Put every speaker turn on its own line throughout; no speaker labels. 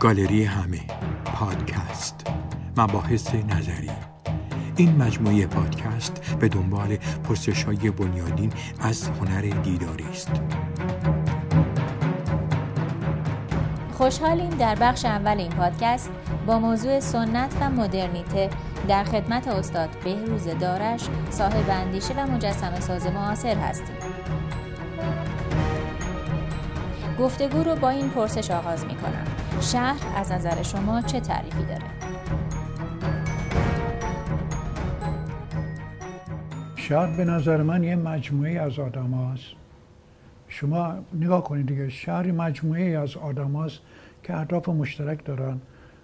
گالری همه پادکست مباحث نظری. این مجموعه پادکست به دنبال پرسش های بنیادین از هنر دیداری است.
خوشحالیم در بخش اول این پادکست با موضوع سنت و مدرنیته در خدمت استاد بهروز دارش صاحب اندیشه و مجسم ساز معاصر هستیم. گفتگو رو با این پرسش آغاز می کنم شهر از نظر شما چه تعریفی داره؟
شهر به نظر من یه مجموعه از آدم هاست. شما نگاه کنید دیگه شهر مجموعه از آدم هاست که اهداف مشترک دارن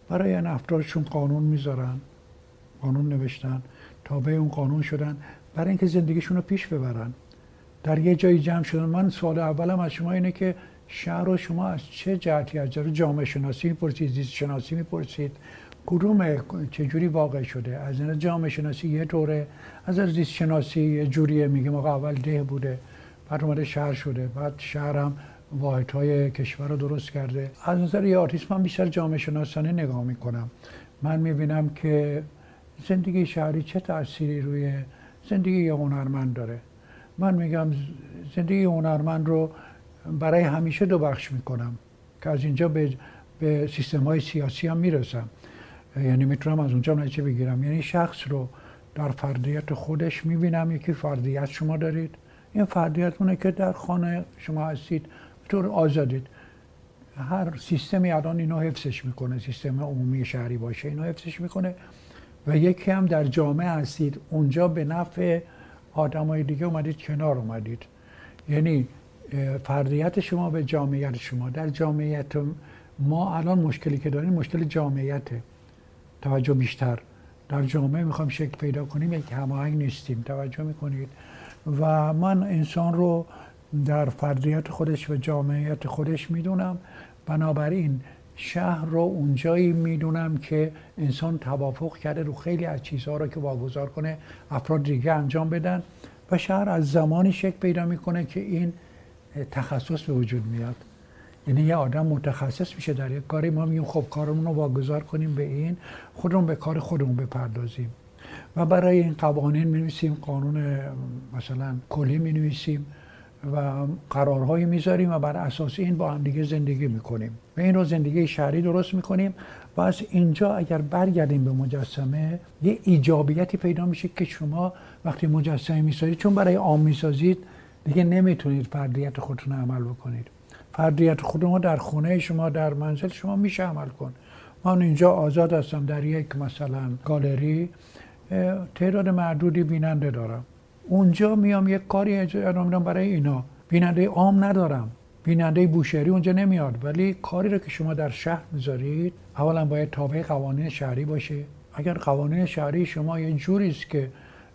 برای این افرادشون قانون می‌ذارن قانون نوشتن تابع اون قانون شدن برای اینکه زندگیشون رو پیش ببرن در یه جایی جمع شدن من سوال اولم از شما اینه که شهر رو شما از چه جهتی از جهت جامعه شناسی می‌پرسید زیست شناسی می‌پرسید؟ کدوم چجوری واقع شده؟ از این جامعه شناسی یه طوره از زیست شناسی یه جوریه میگه آقا اول ده بوده بعد اومده شهر شده بعد شهر هم واحد های کشور رو درست کرده. از نظر یه آرتیست من بیشتر جامعه شناسانه نگاه می‌کنم. من می‌بینم که زندگی شهری چه تأثیری روی زندگی یه هنرمند داره. من میگم زندگی هنرمند رو برای همیشه دو بخش می‌کنم که از اینجا به, به سیستم های سیاسی هم می‌رسم. یعنی می‌تونم از اونجا نتیجه بگیرم. یعنی شخص رو در فردیت خودش می‌بینم یکی فردیت شما دارید. این فردیت اونه که در خانه شما هستید. طور آزادید. هر سیستمی الان اینو حفظش می‌کنه. سیستم عمومی شهری باشه اینو حفظش می‌کنه. و یکی هم در جامعه هستید. اونجا به نفع آدمای دیگه اومدید کنار اومدید. یعنی فردیت شما به جامعیت شما. در جامعیت ما الان مشکلی که داریم مشکل جامعیته. توجه بیشتر. در جامعه می‌خوام شکل پیدا کنیم یک هماهنگ نیستیم. توجه می‌کنید. و من انسان رو در فردیت خودش و جامعیت خودش می‌دونم. بنابراین شهر رو اونجایی می‌دونم که انسان توافق کرده رو خیلی از چیزها رو که واگذار کنه افراد دیگه انجام بدن و شهر از زمانی شکل پیدا می‌کنه که این تخصص به وجود میاد. یعنی یه آدم متخصص میشه در یک کاری. ما میگیم خب کارمون رو واگذار کنیم به این خودمون به کار خودمون بپردازیم. و برای این قوانین می نویسیم قانون مثلا کلی می نویسیم و قرارهایی می‌ذاریم و بر اساس این با هم دیگه زندگی می‌کنیم. و این رو زندگی شهری درست می‌کنیم. و از اینجا اگر برگردیم به مجسمه یه ایجابیتی پیدا میشه که شما وقتی مجسمه می‌سازید چون برای عام می‌سازید دیگه نمی‌تونید فردیت خودتون عمل بکنید. فردیت خود در خونه شما در منزل شما میشه عمل کن. من اینجا آزاد هستم در یک مثلا گالری تعداد معدودی بیننده دارم. اونجا میام یک کاری انجام میدم برای اینا. بیننده عام ندارم. بیننده بوشهری اونجا نمیاد. ولی کاری رو که شما در شهر می‌ذارید اولا باید تابع قوانین شهری باشه. اگر قوانین شهری شما یه جوری است که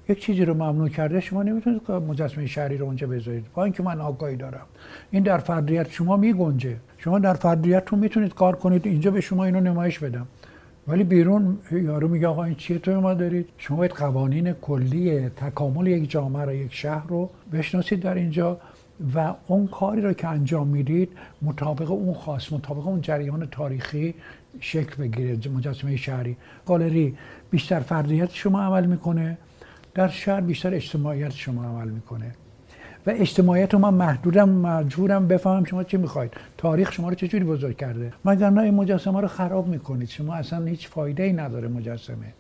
یک چیزی رو ممنوع کرده شما نمی‌تونید مجسمه شهری رو اونجا بذارید. با اینکه من آگاهی دارم. این در فردیت شما میگنجه. شما در فردیتتون می‌تونید کار کنید. اینجا به شما اینو نمایش بدم. ولی بیرون یارو میگه آقا این چیه تو ما دارید؟ شما باید قوانین کلی تکامل یک جامعه رو یک شهر رو بشناسید در اینجا و اون کاری رو که انجام می‌دید مطابق اون خاص مطابق اون جریان تاریخی شکل بگیره مجسمه شهری. گالری بیشتر فردیت شما عمل می‌کنه. در شهر بیشتر اجتماعیت شما عمل می‌کنه. و اجتماعیت رو من محدودم مجبورم بفهمم شما چی می‌خواید. تاریخ شما رو چجوری بزرگ کرده؟ مگر این مجسمه رو خراب می‌کنید؟ شما اصلا هیچ فایده ای نداره مجسمه.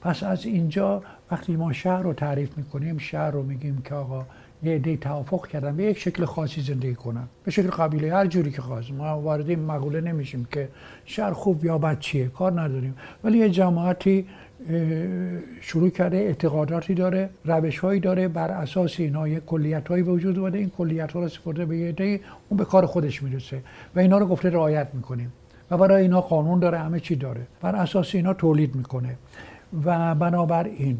پس از اینجا وقتی ما شهر رو تعریف می‌کنیم شهر رو میگیم که آقا یه عده توافق کردن به یک شکل خاصی زندگی کنن. به شکل قبیله هر جوری که خواست. ما وارد این مقوله نمیشیم که شهر خوب یا بد چیه. کار نداریم. ولی یه جماعتی شروع کرده اعتقاداتی داره روش هایی داره بر اساس اینا یک کلیت هایی وجود اومده. این کلیت ها رو سپرده به یه اون به کار خودش می‌رسه و اینا رو گفته رعایت می‌کنیم. و برای اینا قانون داره همه چی داره. بر اساس اینا تولید می‌کنه. و بنابراین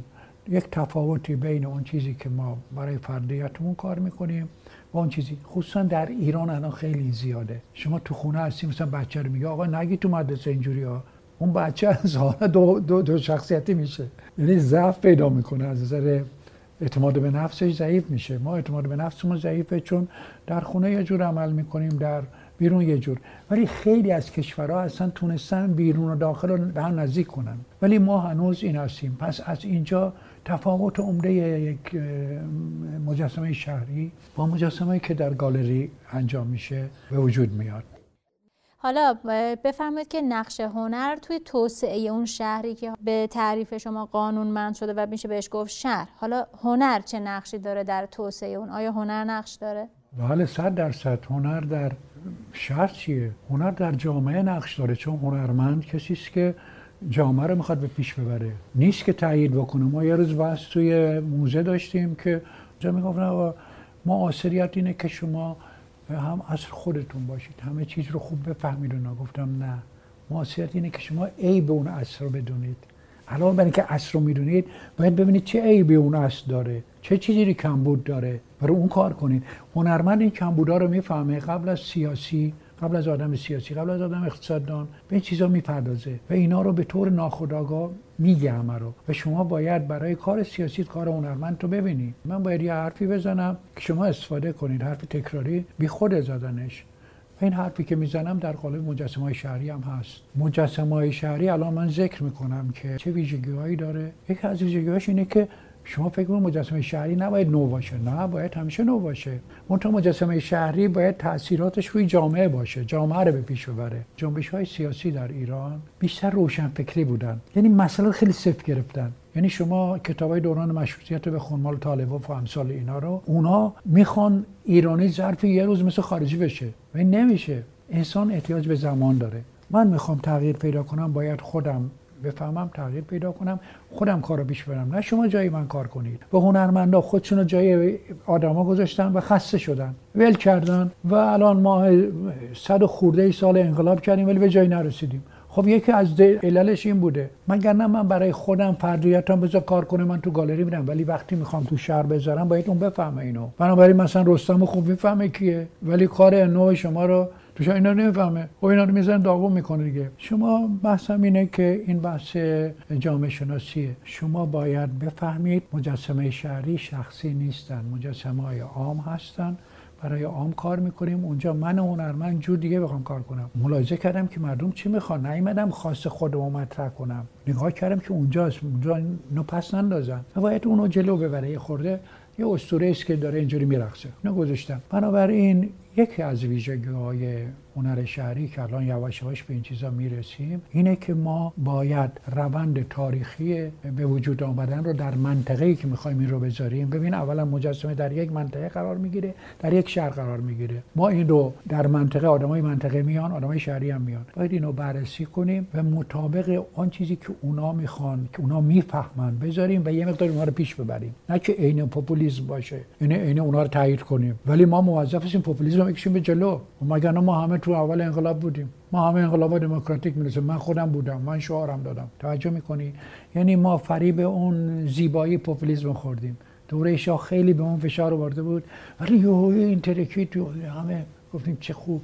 یک تفاوتی بین اون چیزی که ما برای فردیتمون کار می‌کنیم و اون چیزی. خصوصا در ایران الان خیلی زیاده. شما تو خونه هستی مثلا بچه رو میگه آقا نگی تو مدرسه اینجوری ها. اون بچه از دو, دو, دو شخصیتی میشه. یعنی ضعف پیدا می‌کنه. از نظر اعتماد به نفسش ضعیف میشه. ما اعتماد به نفسمون ضعیفه چون در خونه یه جور عمل می‌کنیم در بیرون یه جور. ولی خیلی از کشورها اصلا تونستن بیرون و داخل رو به هم نزدیک کنن. ولی ما هنوز این هستیم. پس از اینجا تفاوت عمده یک مجسمه شهری با مجسمه که در گالری انجام میشه به وجود میاد.
حالا بفرمایید که نقش هنر توی توسعه اون شهری که به تعریف شما قانونمند شده و میشه بهش گفت شهر حالا هنر چه نقشی داره در توسعه اون؟ آیا هنر نقش داره؟
بله صد درصد. هنر در شهر چیه؟ هنر در جامعه نقش داره. چون هنرمند کسی است که جامعه رو می‌خواد به پیش ببره. نیست که تایید بکنه. ما یه روز بحث توی موزه داشتیم که جا می‌گفتن معاصریت اینه که شما هم اصر خودتون باشید. همه چیز رو خوب بفهمید و گفتم نه. معاصریت اینه که شما عیب اون اصر رو بدونید. الان برای که اصر رو می‌دونید باید ببینید چه عیبی اون اصر داره. چه چیزی کمبود داره. برای اون کار کنید. هنرمند این کمبودا رو می‌فهمه. قبل از سیاسی قبل از آدم سیاسی قبل از آدم اقتصاددان به این چیزا می‌پردازه و اینا رو به طور ناخودآگاه میگه همه رو و شما باید برای کار سیاسی کار هنرمند تو ببینید من باید یه حرفی بزنم که شما استفاده کنید حرف تکراری بی خود زدنش. این حرفی که می‌زنم در قالب مجسمه های شهری هم هست. مجسمه های شهری الان من ذکر می‌کنم که چه ویژگی داره. یکی از ویژگی اینه که شما فکر کنید مجسمه شهری نباید نو باشه. نه باید همیشه نو باشه. منتها مجسمه شهری باید تاثیراتش روی جامعه باشه. جامعه رو به پیش ببره. جنبش های سیاسی در ایران بیشتر روشن فکری بودن. یعنی مسئله خیلی سفت گرفتن. یعنی شما کتاب های دوران مشروطیت به خونمال طالبوف و امثال اینا رو اونا می‌خوان ایرانی ظرف یه روز مثل خارجی بشه. و نمیشه. انسان احتیاج به زمان داره. من می‌خوام تغییر پیدا کنم باید خودم بفهمم تغییر پیدا کنم. خودم کار رو پیش برم. نه شما جای من کار کنید. و هنرمندا خودشون رو جای آدما گذاشتن و خسته شدن. ول کردن و الان ما صد خورده ای سال انقلاب کردیم ولی به جایی نرسیدیم. خب یکی از عللش این بوده. مگر نه من برای خودم فردیتم بذار کار کنه من تو گالری میرم ولی وقتی می‌خوام تو شهر بذارم باید اون بفهمه اینو. بنابراین مثلا رستم خوب می‌فهمه کیه ولی کار نوع شما رو تو اینا نمی‌فهمه. خب اینا رو میزن داغون می‌کنه دیگه. شما بحثم اینه که این بحث جامعه شناسیه. شما باید بفهمید مجسمه شهری شخصی نیستن. مجسمه های عام هستن. برای عام کار می‌کنیم. اونجا من هنرمند جور دیگه بخوام کار کنم. ملاحظه کردم که مردم چی می‌خوان؟ نیومدم خاص خودمو مطرح کنم. نگاه کردم که اونجاست. اونجا اینو پس نندازن. و باید اونو جلو ببره. یه خورده یه اسطوره است که داره اینجوری میرقصه. اینو گذاشتم. بنابراین یکی از ویژگی های هنر شهری که الان یواش یواش به این چیزا می‌رسیم اینه که ما باید روند تاریخی به وجود آمدن رو در منطقه‌ای که می‌خوایم این رو بذاریم. ببین اولا مجسمه در یک منطقه قرار می‌گیره در یک شهر قرار می‌گیره. ما این رو در منطقه آدمای منطقه میان آدمای شهری هم میان. باید اینو بررسی کنیم و مطابق آن چیزی که اونا می‌خوان که اونا می‌فهمن بذاریم و یه مقدار اونها رو پیش ببریم. نه که عین پوپولیسم باشه یعنی عین اونا رو تایید کنیم. ولی ما موظف هستیم پوپولیسم بکشیم به جلو. مگر ما همه تو اول انقلاب بودیم. ما همه انقلاب دموکراتیک می‌رسیم من خودم بودم. من شعارم دادم. توجه می‌کنی؟ یعنی ما فریب اون زیبایی پوپولیسم خوردیم. دوره شاه خیلی به اون فشار آورده بود. ولی یهو این ترکی تو همه گفتیم چه خوب.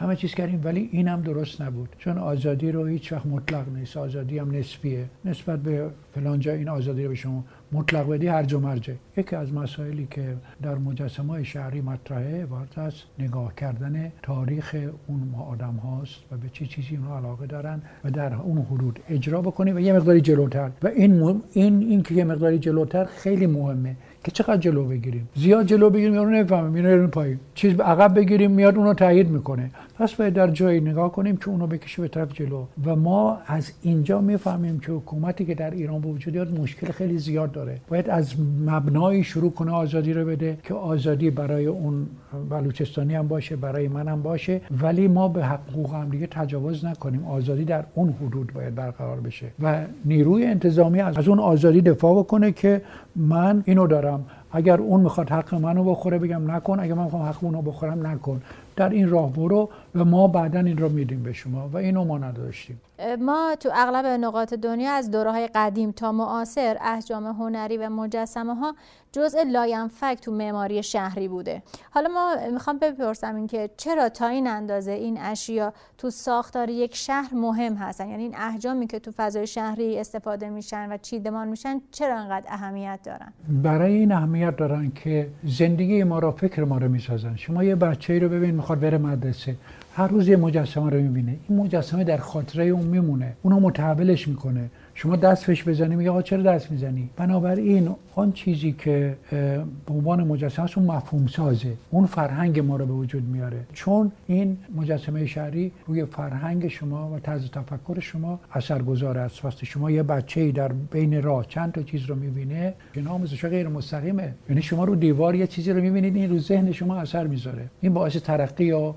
همه چیز کردیم ولی این هم درست نبود. چون آزادی رو هیچ وقت مطلق نیست. آزادی هم نسبیه. نسبت به فلان جا این آزادی رو به شما مطلق بدی هر و مرجع یکی از مسائلی که در مجسمه شهری مطرحه عبارت از نگاه کردن تاریخ اون آدم هاست و به چه چیزی اونها علاقه دارن و در اون حدود اجرا بکنیم و یه مقداری جلوتر. و این این این که یه مقداری جلوتر خیلی مهمه که چقدر جلو بگیریم. زیاد جلو بگیریم یارو نمی‌فهمه میره پایین. چیز عقب بگیریم میاد اونو تایید می‌کنه. پس باید در جایی نگاه کنیم که اونو بکشه به طرف جلو. و ما از اینجا می‌فهمیم که حکومتی که در ایران به وجود میاد مشکل خیلی زیاد داره. باید از مبنایی شروع کنه آزادی رو بده که آزادی برای اون بلوچستانی هم باشه برای من هم باشه. ولی ما به حقوق هم دیگه تجاوز نکنیم. آزادی در اون حدود باید برقرار بشه. و نیروی انتظامی از اون آزادی دفاع بکنه که من اینو دارم. اگر اون می‌خواد حق منو بخوره بگم نکن اگر من می‌خوام حق اونو بخورم نکن. در این راه برو و ما بعدا این رو میدیم به شما. و اینو ما نداشتیم.
ما تو اغلب نقاط دنیا از دوره های قدیم تا معاصر احجام هنری و مجسمه ها جزء لاینفک تو معماری شهری بوده. حالا ما می‌خوام بپرسم اینکه چرا تا این اندازه این اشیا تو ساختار یک شهر مهم هستن؟ یعنی این احجامی که تو فضای شهری استفاده میشن و چیدمان میشن چرا انقدر اهمیت دارن؟
برای این اهمیت دارن که زندگی ما را فکر ما رو می‌سازن. شما یه بچه رو ببین می‌خواد بره مدرسه. هر روز یه مجسمه رو می‌بینه. این مجسمه در خاطره اون میمونه. اونو متحولش می‌کنه. شما دست فش بزنی میگه آقا چرا دست می‌زنی؟ بنابراین آن چیزی که به عنوان مجسمه است اون مفهوم سازه. اون فرهنگ ما رو به وجود میاره. چون این مجسمه شهری روی فرهنگ شما و طرز تفکر شما اثرگذار است. وقتی شما یه بچه در بین راه چند تا چیز رو می‌بینه که آموزش غیر مستقیمه. یعنی شما رو دیوار یه چیزی رو می‌بینید این رو ذهن شما اثر می‌ذاره. این باعث ترقی یا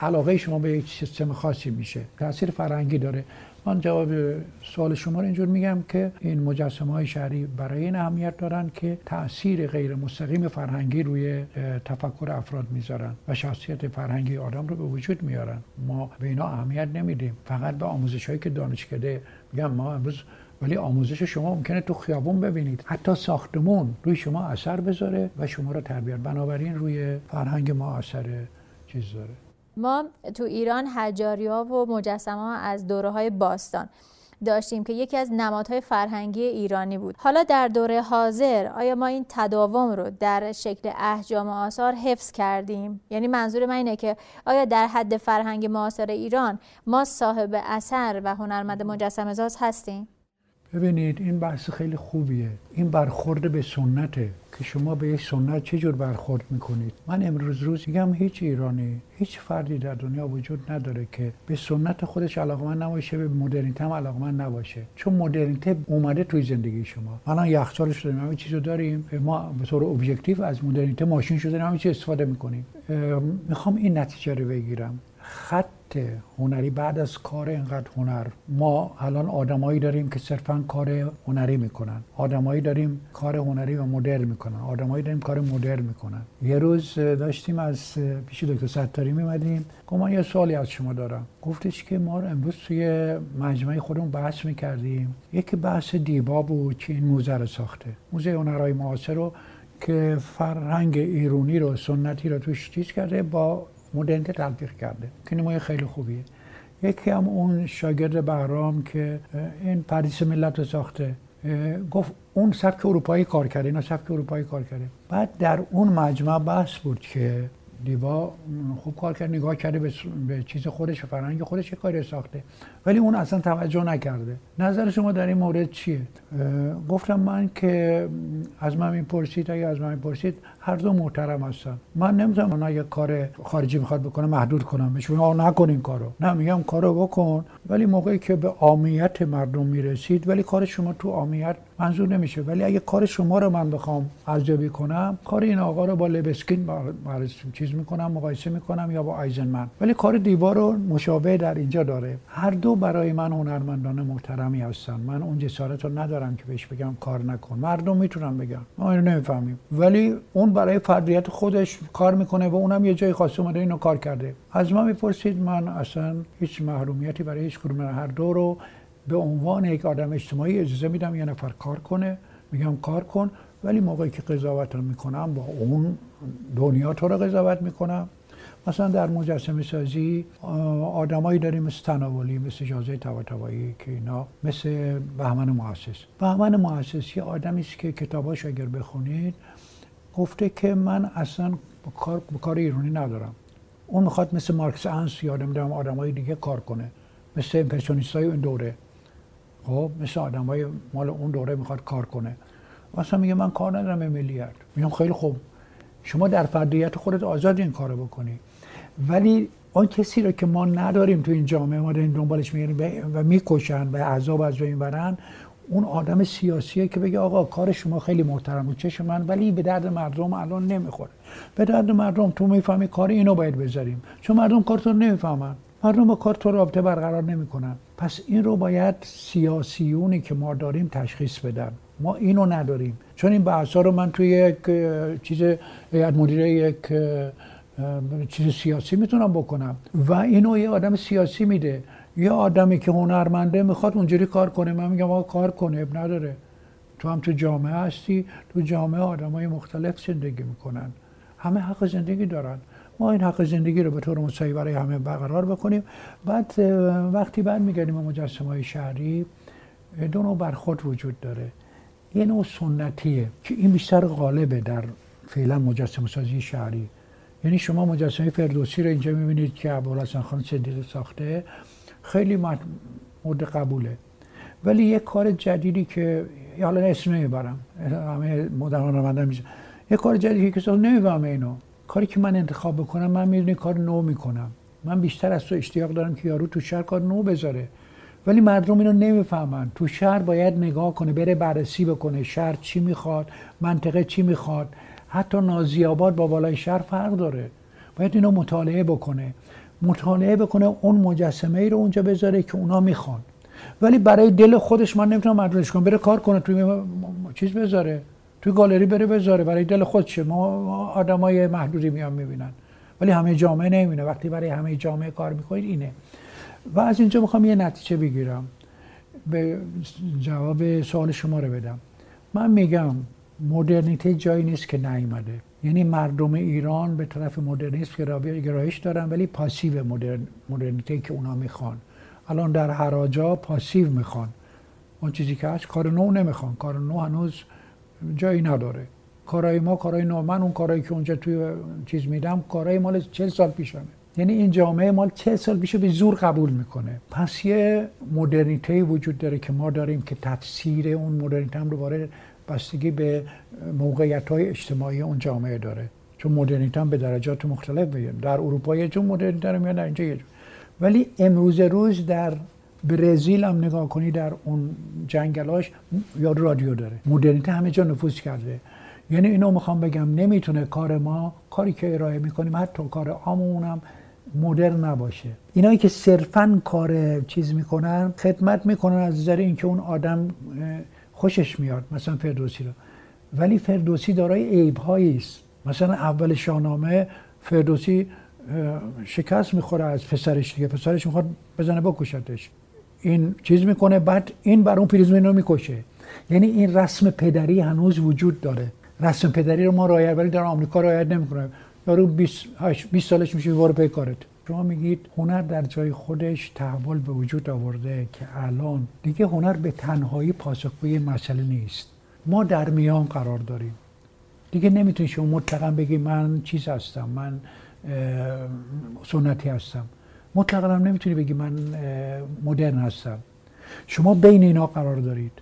علاقه شما به یک سیستم خاصی میشه. تاثیر فرهنگی داره. من جواب سوال شما رو اینجور میگم که این مجسمه های شهری برای این اهمیت دارن که تاثیر غیر مستقیم فرهنگی روی تفکر افراد می‌ذارن و شخصیت فرهنگی آدم رو به وجود میارن. ما به اینا اهمیت نمیدیم. فقط به آموزش هایی که دانشکده میگم ما امروز ولی آموزش شما ممکنه تو خیابون ببینید. حتی ساختمون روی شما اثر بذاره و شما رو تربیت. بنابراین روی فرهنگ ما اثر چیز داره.
ما تو ایران حجاری ها و مجسمه از دوره های باستان داشتیم که یکی از نمادهای فرهنگی ایرانی بود. حالا در دوره حاضر آیا ما این تداوم رو در شکل احجام آثار حفظ کردیم؟ یعنی منظور من اینه که آیا در حد فرهنگ معاصر ایران ما صاحب اثر و هنرمند مجسمه ساز هستیم؟
ببینید این بحث خیلی خوبیه. این برخورد به سنته. که شما به یک سنت چه جور برخورد می‌کنید؟ من امروز روز میگم هیچ ایرانی هیچ فردی در دنیا وجود نداره که به سنت خودش علاقمند نباشه به مدرنیته هم علاقمند نباشه. چون مدرنیته اومده توی زندگی شما. الان یخچالش داریم همه چیزو داریم. ما به طور objective از مدرنیته ماشین شده همه چیز استفاده می‌کنیم. می‌خوام این نتیجه رو بگیرم. خط هنری بعد از کار اینقدر هنر ما الان آدمایی داریم که صرفا کار هنری می‌کنن. آدمایی داریم کار هنری و مدرن می‌کنن. آدمایی داریم کار مدرن می‌کنن. یه روز داشتیم از پیش دکتر ستاری میمدیم گفت من یه سوالی از شما دارم. گفتش که ما امروز توی مجمع خودمون بحث می‌کردیم. یکی بحث دیبا بود که این موزه رو ساخته. موزه هنرهای معاصر رو که فرهنگ ایرونی رو سنتی رو توش چیز کرده با مدرنیته تلفیق کرده. که نمای خیلی خوبیه. یکی هم اون شاگرد بهرام که این پردیس ملت رو ساخته. گفت اون سبک اروپایی کار کرده اینا سبک اروپایی کار کرده. بعد در اون مجمع بحث بود که دیوا خوب کار کرد نگاه کرده به, به چیز خودش و فرهنگ خودش کاری ساخته. ولی اون اصلا توجه نکرده. نظر شما در این مورد چیه؟ گفتم من که از من می‌پرسید اگه از من می‌پرسید هر دو محترم هستن. من نمی‌تونم اونا یه کار خارجی می‌خواد بکنه محدود کنم بهش میگم نکن این کارو. نه میگم کارو بکن. ولی موقعی که به عامیت مردم می‌رسید ولی کار شما تو عامیت منظور نمیشه. ولی اگه کار شما رو من بخوام ارزیابی کنم کار این آقا رو با لبسکین چیز می‌کنم مقایسه می‌کنم یا با آیزنمن ولی کار دیوار رو مشابه در اینجا داره. هر دو برای من هنرمندان محترمی هستن. من اون جسارت رو ندارم که بهش بگم کار نکن. مردم می‌تونم بگم ما اینو نمی‌فهمیم. ولی اون برای فردیت خودش کار می‌کنه و اونم یه جای خاص اومده اینو کار کرده. از ما می‌پرسید من اصلا هیچ محرومیتی برای هیچ کدوم هر دو رو به عنوان یک آدم اجتماعی اجازه میدم یه نفر کار کنه. میگم کار کن. ولی موقعی که قضاوت رو می‌کنم با اون دنیا تو رو قضاوت می‌کنم. مثلا در مجسمه سازی آدمایی داریم مثل تناولی مثل جازه تواتوایی که اینا مثل بهمن محسس بهمن محسس یه آدمی است که کتاباش اگر بخونید گفته که من اصلا کار, کار ایرانی ندارم. اون می‌خواد مثل مارکس انس یا نمی‌دونم آدمای دیگه کار کنه. مثل امپرسیونیست های اون دوره. خب مثل آدمای مال اون دوره می‌خواد کار کنه. مثلا میگه من کار ندارم ملیت. میگم خیلی خوب. شما در فردیت خودت آزاد این کارو بکنی. ولی آن کسی رو که ما نداریم تو این جامعه ما داریم دنبالش می‌گیریم و می‌کشن و عذاب از بین برن اون آدم سیاسیه که بگه آقا کار شما خیلی محترم بود چشم من ولی به درد مردم الان نمی‌خوره. به درد مردم تو می‌فهمی کار اینو باید بذاریم. چون مردم کار تو نمی‌فهمن. مردم با کار تو رابطه برقرار نمی‌کنن. پس این رو باید سیاسیونی که ما داریم تشخیص بدن. ما اینو نداریم. چون این بحث رو من توی یک چیز مدیره یک چیز سیاسی می‌تونم بکنم. و اینو یه آدم سیاسی میده. یه آدمی که هنرمنده می‌خواد اونجوری کار کنه. من میگم آقا کار کنه اب نداره. تو هم تو جامعه هستی. تو جامعه آدم های مختلف زندگی می‌کنن. همه حق زندگی دارن. ما این حق زندگی رو به طور مساوی برای همه برقرار بکنیم. بعد وقتی بعد میگردیم به مجسمه های شهری دو نوع برخورد وجود داره. یه نوع سنتیه که این بیشتر غالبه در فعلا مجسمه سازی شهری. یعنی شما مجسمه فردوسی رو اینجا می‌بینید که ابوالحسن خان صدیقی ساخته. خیلی مورد قبوله. ولی یک کار جدیدی که حالا اسم نمی‌برم. همه مدرمان رو یک کار جدیدی که نمی‌برم اینو. کاری که من انتخاب بکنم من می‌دونی کار نو می‌کنم. من بیشتر از تو اشتیاق دارم که یارو تو شهر کار نو بذاره. ولی مردم اینو نمی‌فهمن. تو شهر باید نگاه کنه بره بررسی بکنه. شهر چی می‌خواد؟ منطقه چی می‌خواد؟ حتی نازی آباد با بالای شهر فرق داره. باید اینو مطالعه بکنه. مطالعه بکنه اون مجسمه ای رو اونجا بذاره که اونا می‌خوان. ولی برای دل خودش من نمی‌تونم مدرسش کنم. بره کار کنه توی چیز بذاره. توی گالری بره بذاره. برای دل خودشه ما آدمای محدودی میان می‌بینن. ولی همه جامعه نمی‌بینه. وقتی برای همه جامعه کار می‌کنید اینه. و از اینجا می‌خوام یه نتیجه بگیرم. به جواب سوال شما رو بدم. من میگم مدرنیته جایی نیست که نیومده. یعنی مردم ایران به طرف مدرنیسم گرایش دارن ولی پاسیو مدرن، مدرنیته که اونا می‌خوان. الان در حراجا پاسیو می‌خوان. اون چیزی که هست کار نو نمی‌خوان. کار نو هنوز جایی نداره. کارهای ما کارهای نو من اون کارهایی که اونجا توی چیز میدم کارهای مال چل سال پیشمه. یعنی این جامعه مال چه سال پیش به زور قبول می‌کنه. پس یه مدرنیته وجود داره که ما داریم که تفسیر اون مدرنیته هم دوباره بستگی به موقعیت های اجتماعی اون جامعه داره. چون مدرنیته هم به درجات مختلف بیان در اروپا یه جور مدرنیته رو در اینجا یه جور. ولی امروز روز در برزیل هم نگاه کنی در اون جنگلاش یا رادیو داره. مدرنیته همه جا نفوذ کرده. یعنی اینو می‌خوام بگم نمی‌تونه کار ما کاری که ارائه می‌کنیم حتی کار عاممون هم مدرن نباشه. اینایی که صرفا کار چیز می‌کنن خدمت می‌کنن از نظر اینکه اون آدم خوشش میاد مثلا فردوسی رو. ولی فردوسی دارای عیب است. مثلا اول شاهنامه فردوسی شکست می‌خوره از پسرش دیگه. پسرش می‌خواد بزنه بکشتش. این چیز می‌کنه بعد این بر اون پریزم رو می‌کشه. یعنی این رسم پدری هنوز وجود داره. رسم پدری رو ما رعایت ولی در آمریکا رعایت نمی‌کنه. یارو 20 20 سالش میشه وارد پی کارت. شما میگید هنر در جای خودش تحول به وجود آورده که الان. دیگه هنر به تنهایی پاسخگوی مسئله نیست. ما در میان قرار داریم. دیگه نمی‌تونی شما مطلقا بگی من چیز هستم من سنتی هستم. مطلقا هم نمی‌تونی بگی من مدرن هستم. شما بین اینا قرار دارید.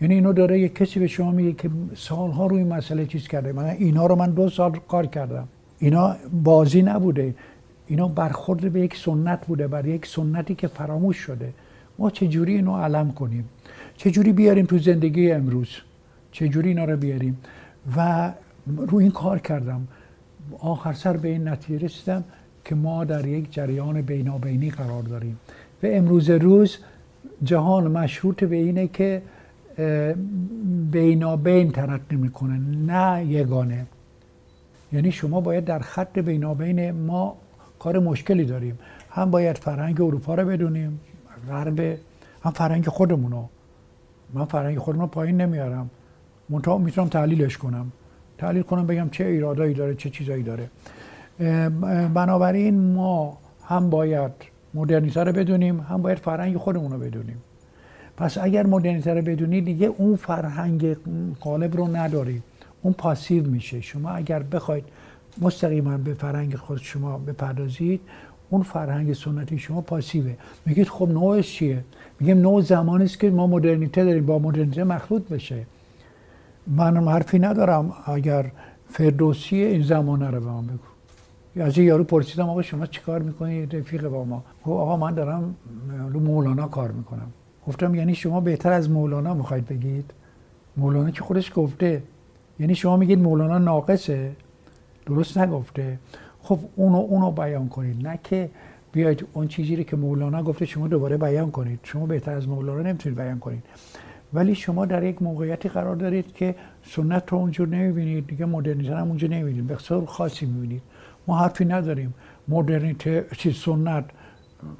یعنی اینو داره یک کسی به شما میگه که سالها روی مسئله چیز کرده. من اینا رو من دو سال کار کردم. اینا بازی نبوده. اینا برخورد به یک سنت بوده بر یک سنتی که فراموش شده. ما چجوری اینو علم کنیم؟ چجوری بیاریم تو زندگی امروز؟ چجوری اینا رو بیاریم؟ و رو این کار کردم. آخر سر به این نتیجه رسیدم که ما در یک جریان بینابینی قرار داریم. و امروز روز جهان مشروط به اینه که بینابین ترقی می‌کنه نه یگانه. یعنی شما باید در خط بینابین ما کار مشکلی داریم. هم باید فرهنگ اروپا رو بدونیم غرب هم فرهنگ خودمونو من فرهنگ خودمون پایین نمیارم. منتها می‌تونم تحلیلش کنم. تحلیل کنم بگم چه ایرادایی داره چه چیزایی داره. بنابراین ما هم باید مدرنیته رو بدونیم هم باید فرهنگ خودمون رو بدونیم. پس اگر مدرنیته رو بدونید دیگه اون فرهنگ قالب رو نداری. اون پاسیو میشه. شما اگر بخواید مستقیما به فرهنگ خود شما بپردازید اون فرهنگ سنتی شما پاسیوه. میگید خب نوعش چیه؟ میگیم نوع زمانی است که ما مدرنیته داریم با مدرنیته مخلوط بشه. من حرفی ندارم اگر فردوسی این زمانه رو به من بگو. از یارو پرسیدم آقا شما چیکار می‌کنید رفیق با ما. گفت آقا من دارم مولانا کار می‌کنم. گفتم یعنی شما بهتر از مولانا می‌خواید بگید؟ مولانا که خودش گفته. یعنی شما میگید مولانا ناقصه. درست نگفته. خب اونو اونو بیان کنید. نه که بیاید اون چیزی رو که مولانا گفته شما دوباره بیان کنید. شما بهتر از مولانا نمی‌تونید بیان کنید. ولی شما در یک موقعیتی قرار دارید که سنت رو اونجور نمی‌بینید. دیگه مدرنیته هم اونجا نمی‌بینید. به خاصی می‌بینید. ما حرفی نداریم. مدرنیته چیز سنت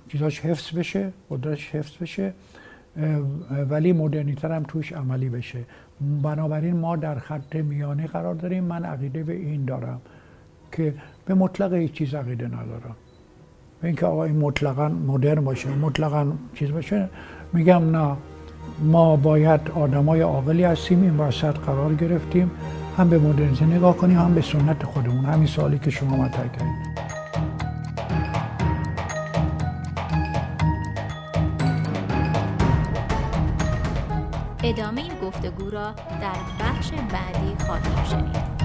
چیزاش حفظ بشه قدرتش حفظ بشه ولی مدرنیته هم توش عملی بشه. بنابراین ما در خط میانی قرار داریم. من عقیده به این دارم که به مطلق هیچ چیز عقیده ندارم. به اینکه آقا این مطلقا مدرن باشه مطلقا چیز باشه میگم نه. ما باید آدمای عاقلی هستیم این وسط قرار گرفتیم. هم به مدرنیته نگاه کنیم هم به سنت خودمون. همین سوالی که شما مطرح کردید.
ادامه گفتگو را در بخش بعدی خواهیم شنید.